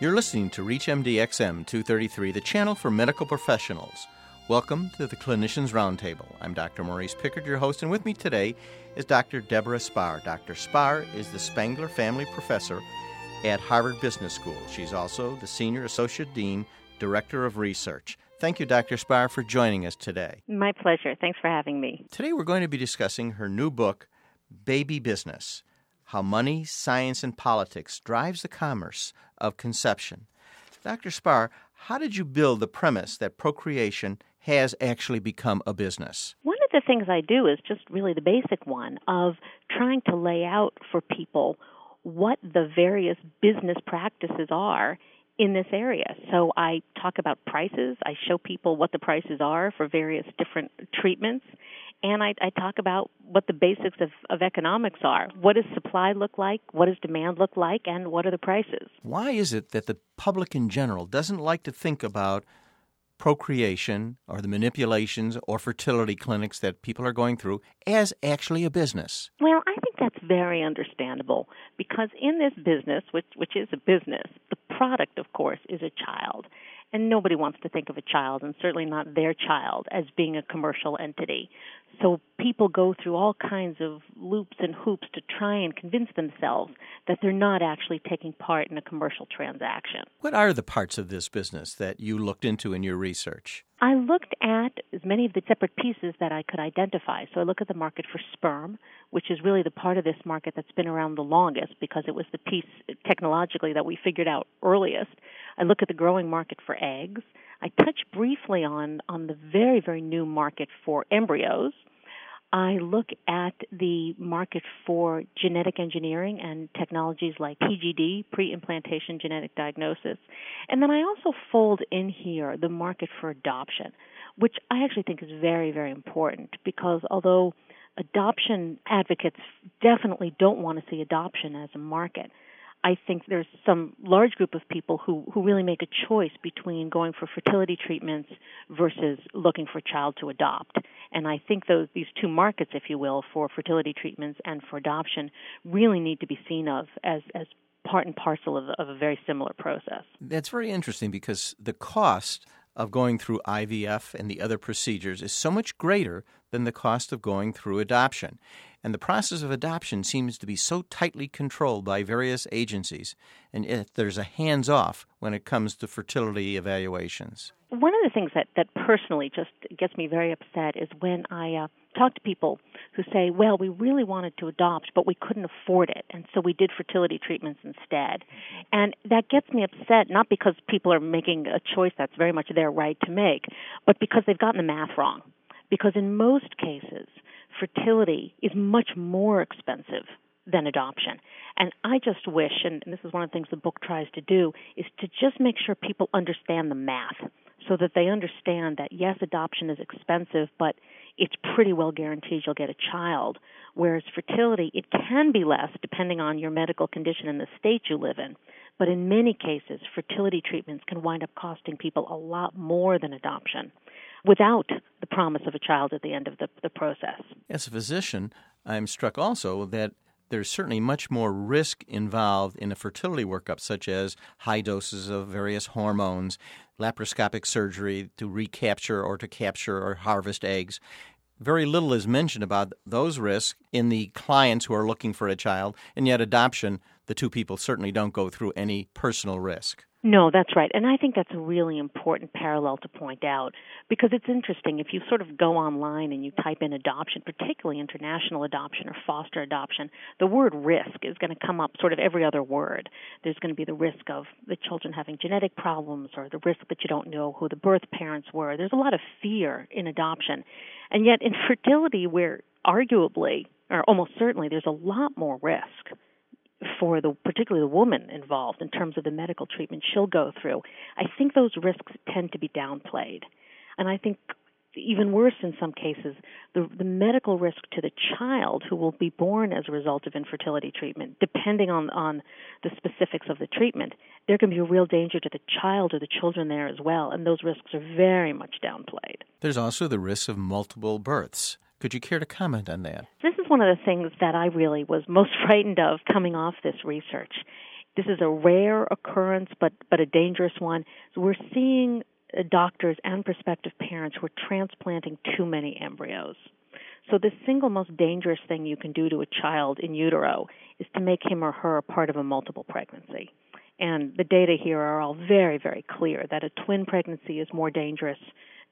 You're listening to ReachMD XM 233, the channel for medical professionals. Welcome to the Clinicians Roundtable. I'm Dr. Maurice Pickard, your host, and with me today is Dr. Deborah Spar. Dr. Spar is the Spangler Family Professor at Harvard Business School. She's also the Senior Associate Dean, Director of Research. Thank you, Dr. Spar, for joining us today. My pleasure. Thanks for having me. Today we're going to be discussing her new book, Baby Business how money, science, and politics drives the commerce of conception. Dr. Spar, how did you build the premise that procreation has actually become a business? One of the things I do is just really the basic one of trying to lay out for people what the various business practices are in this area. So I talk about prices, I show people what the prices are for various different treatments, and I, I talk about what the basics of, of economics are. What does supply look like? What does demand look like? And what are the prices? Why is it that the public in general doesn't like to think about procreation or the manipulations or fertility clinics that people are going through as actually a business? Well, I think that's very understandable because in this business, which, which is a business, the product, of course, is a child. And nobody wants to think of a child, and certainly not their child, as being a commercial entity. So people go through all kinds of loops and hoops to try and convince themselves that they're not actually taking part in a commercial transaction. What are the parts of this business that you looked into in your research? I looked at as many of the separate pieces that I could identify. So I look at the market for sperm, which is really the part of this market that's been around the longest because it was the piece technologically that we figured out earliest. I look at the growing market for eggs. I touch briefly on, on the very, very new market for embryos. I look at the market for genetic engineering and technologies like PGD, pre implantation genetic diagnosis. And then I also fold in here the market for adoption, which I actually think is very, very important because although adoption advocates definitely don't want to see adoption as a market, I think there's some large group of people who, who really make a choice between going for fertility treatments versus looking for a child to adopt. And I think those these two markets, if you will, for fertility treatments and for adoption, really need to be seen of as as part and parcel of, of a very similar process. That's very interesting because the cost of going through IVF and the other procedures is so much greater than the cost of going through adoption. And the process of adoption seems to be so tightly controlled by various agencies, and yet there's a hands off when it comes to fertility evaluations. One of the things that, that personally just gets me very upset is when I uh, talk to people who say, well, we really wanted to adopt, but we couldn't afford it, and so we did fertility treatments instead. And that gets me upset, not because people are making a choice that's very much their right to make, but because they've gotten the math wrong. Because in most cases, fertility is much more expensive than adoption. And I just wish, and this is one of the things the book tries to do, is to just make sure people understand the math so that they understand that yes, adoption is expensive, but it's pretty well guaranteed you'll get a child. Whereas fertility, it can be less depending on your medical condition and the state you live in. But in many cases, fertility treatments can wind up costing people a lot more than adoption without the promise of a child at the end of the, the process. As a physician, I'm struck also that there's certainly much more risk involved in a fertility workup, such as high doses of various hormones, laparoscopic surgery to recapture or to capture or harvest eggs. Very little is mentioned about those risks in the clients who are looking for a child, and yet adoption, the two people certainly don't go through any personal risk. No, that's right. And I think that's a really important parallel to point out because it's interesting. If you sort of go online and you type in adoption, particularly international adoption or foster adoption, the word risk is going to come up sort of every other word. There's going to be the risk of the children having genetic problems or the risk that you don't know who the birth parents were. There's a lot of fear in adoption. And yet in fertility, where arguably, or almost certainly, there's a lot more risk for the particularly the woman involved in terms of the medical treatment she'll go through, I think those risks tend to be downplayed. And I think even worse in some cases, the, the medical risk to the child who will be born as a result of infertility treatment, depending on, on the specifics of the treatment, there can be a real danger to the child or the children there as well, and those risks are very much downplayed. There's also the risk of multiple births. Could you care to comment on that? This is one of the things that I really was most frightened of coming off this research This is a rare occurrence, but but a dangerous one. So we're seeing uh, doctors and prospective parents who are transplanting too many embryos. So the single most dangerous thing you can do to a child in utero is to make him or her part of a multiple pregnancy. And the data here are all very, very clear that a twin pregnancy is more dangerous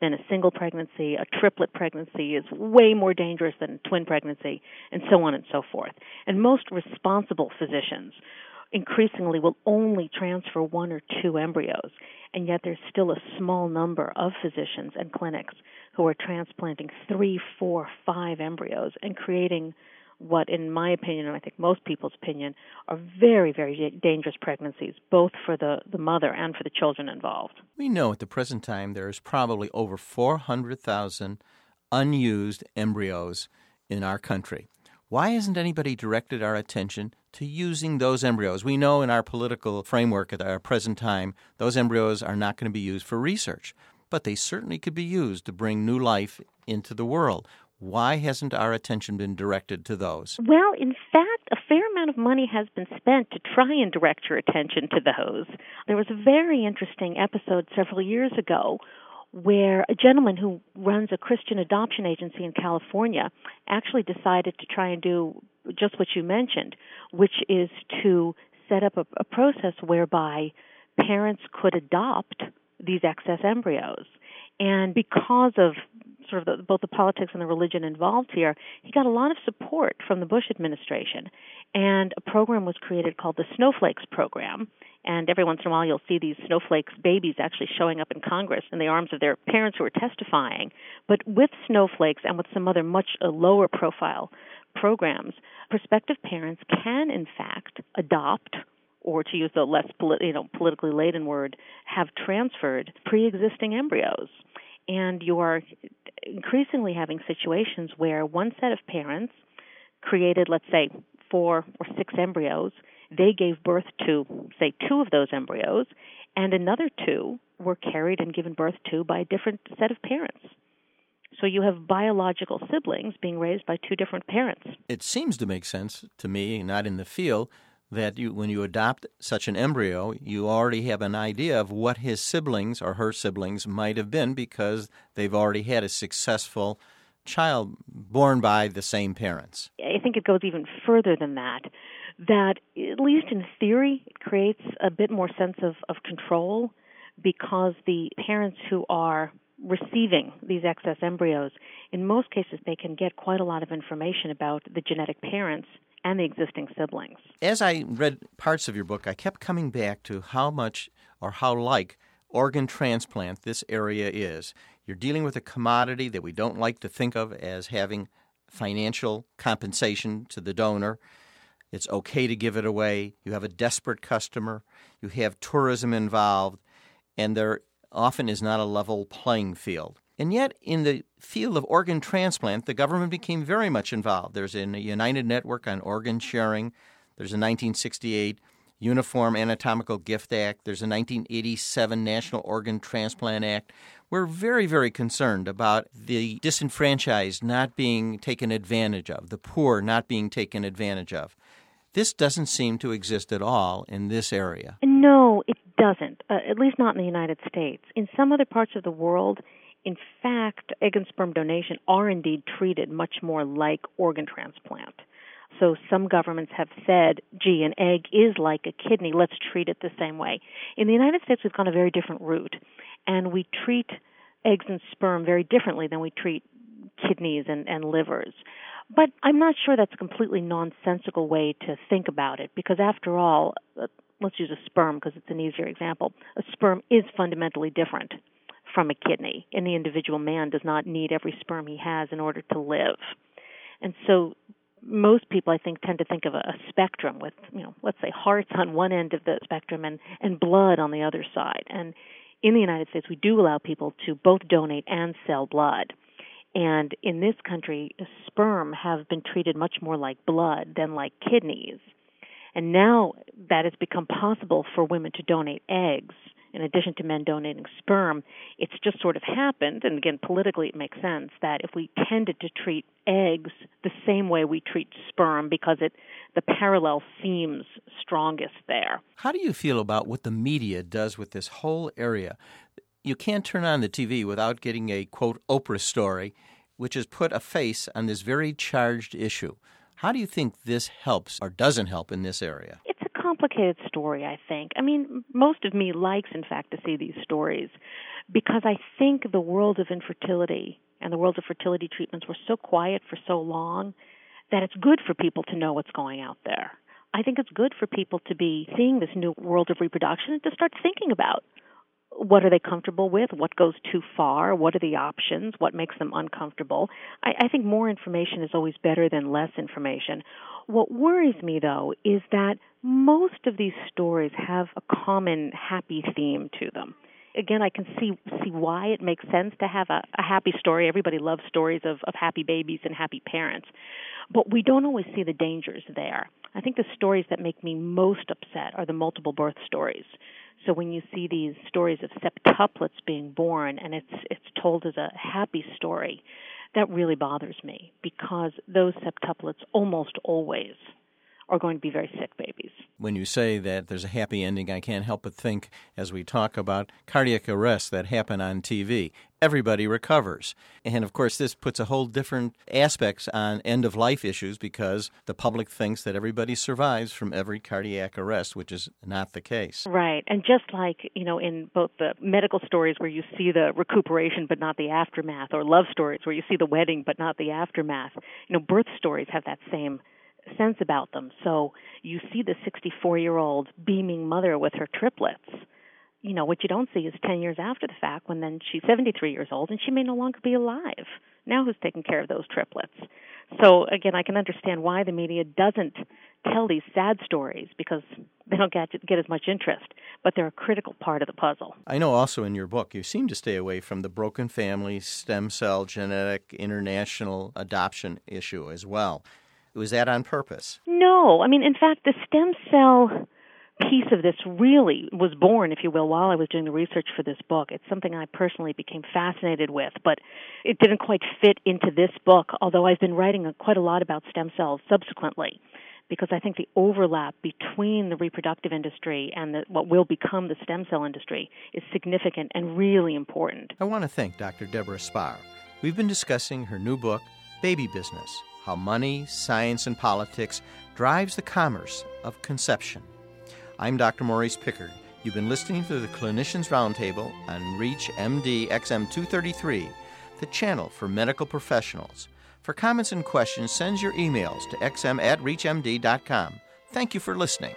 than a single pregnancy. A triplet pregnancy is way more dangerous than a twin pregnancy, and so on and so forth. And most responsible physicians increasingly will only transfer one or two embryos, and yet there's still a small number of physicians and clinics who are transplanting three, four, five embryos and creating what, in my opinion, and I think most people's opinion, are very, very dangerous pregnancies, both for the, the mother and for the children involved. We know at the present time there is probably over 400,000 unused embryos in our country. Why hasn't anybody directed our attention to using those embryos? We know in our political framework at our present time, those embryos are not going to be used for research, but they certainly could be used to bring new life into the world. Why hasn't our attention been directed to those? Well, in fact, a fair amount of money has been spent to try and direct your attention to those. There was a very interesting episode several years ago where a gentleman who runs a Christian adoption agency in California actually decided to try and do just what you mentioned, which is to set up a, a process whereby parents could adopt these excess embryos. And because of sort of the, both the politics and the religion involved here, he got a lot of support from the Bush administration. And a program was created called the Snowflakes Program. And every once in a while, you'll see these snowflakes babies actually showing up in Congress in the arms of their parents who are testifying. But with snowflakes and with some other much uh, lower profile programs, prospective parents can, in fact, adopt or to use the less polit- you know, politically laden word, have transferred pre-existing embryos. And you are increasingly having situations where one set of parents created, let's say, four or six embryos. They gave birth to, say, two of those embryos, and another two were carried and given birth to by a different set of parents. So you have biological siblings being raised by two different parents. It seems to make sense to me, not in the field, that you, when you adopt such an embryo, you already have an idea of what his siblings or her siblings might have been because they've already had a successful child born by the same parents. I think it goes even further than that. That, at least in theory, it creates a bit more sense of, of control because the parents who are receiving these excess embryos, in most cases, they can get quite a lot of information about the genetic parents and the existing siblings. As I read parts of your book, I kept coming back to how much or how like organ transplant this area is. You're dealing with a commodity that we don't like to think of as having financial compensation to the donor. It's okay to give it away. You have a desperate customer. You have tourism involved, and there often is not a level playing field. And yet, in the field of organ transplant, the government became very much involved. There's a United Network on Organ Sharing. There's a 1968 Uniform Anatomical Gift Act. There's a 1987 National Organ Transplant Act. We're very, very concerned about the disenfranchised not being taken advantage of, the poor not being taken advantage of. This doesn't seem to exist at all in this area. No, it doesn't, uh, at least not in the United States. In some other parts of the world, in fact, egg and sperm donation are indeed treated much more like organ transplant. So some governments have said, gee, an egg is like a kidney, let's treat it the same way. In the United States, we've gone a very different route, and we treat eggs and sperm very differently than we treat kidneys and, and livers. But I'm not sure that's a completely nonsensical way to think about it, because after all, uh, let's use a sperm because it's an easier example. A sperm is fundamentally different from a kidney, and the individual man does not need every sperm he has in order to live. And so most people I think tend to think of a, spectrum with, you know, let's say hearts on one end of the spectrum and, and blood on the other side. And in the United States we do allow people to both donate and sell blood. And in this country, sperm have been treated much more like blood than like kidneys. And now that has become possible for women to donate eggs in addition to men donating sperm, it's just sort of happened, and again, politically it makes sense, that if we tended to treat eggs the same way we treat sperm because it the parallel seems strongest there. How do you feel about what the media does with this whole area? You can't turn on the TV without getting a quote Oprah story, which has put a face on this very charged issue. How do you think this helps or doesn't help in this area? It's complicated story, I think. I mean, most of me likes, in fact, to see these stories because I think the world of infertility and the world of fertility treatments were so quiet for so long that it's good for people to know what's going out there. I think it's good for people to be seeing this new world of reproduction and to start thinking about what are they comfortable with? What goes too far? What are the options? What makes them uncomfortable? I, I think more information is always better than less information. What worries me, though, is that most of these stories have a common happy theme to them. Again, I can see see why it makes sense to have a, a happy story. Everybody loves stories of, of happy babies and happy parents, but we don't always see the dangers there. I think the stories that make me most upset are the multiple birth stories so when you see these stories of septuplets being born and it's it's told as a happy story, that really bothers me because those septuplets almost always are going to be very sick babies. When you say that there's a happy ending, I can't help but think as we talk about cardiac arrests that happen on TV. Everybody recovers. And of course, this puts a whole different aspects on end of life issues because the public thinks that everybody survives from every cardiac arrest, which is not the case. Right. And just like, you know, in both the medical stories where you see the recuperation but not the aftermath, or love stories where you see the wedding but not the aftermath, you know, birth stories have that same sense about them. So you see the 64 year old beaming mother with her triplets. You know, what you don't see is 10 years after the fact when then she's 73 years old and she may no longer be alive. Now who's taking care of those triplets? So again, I can understand why the media doesn't tell these sad stories because they don't get get as much interest, but they're a critical part of the puzzle. I know also in your book you seem to stay away from the broken family stem cell genetic international adoption issue as well. Was that on purpose? No. I mean, in fact, the stem cell piece of this really was born, if you will, while I was doing the research for this book. It's something I personally became fascinated with, but it didn't quite fit into this book, although I've been writing quite a lot about stem cells subsequently. Because I think the overlap between the reproductive industry and the, what will become the stem cell industry is significant and really important. I want to thank Dr. Deborah Spar. We've been discussing her new book, Baby Business how money, science, and politics drives the commerce of conception. I'm Dr. Maurice Pickard. You've been listening to the Clinicians Roundtable on Reach MD XM 233, the channel for medical professionals. For comments and questions, send your emails to xm at reachmd.com. Thank you for listening.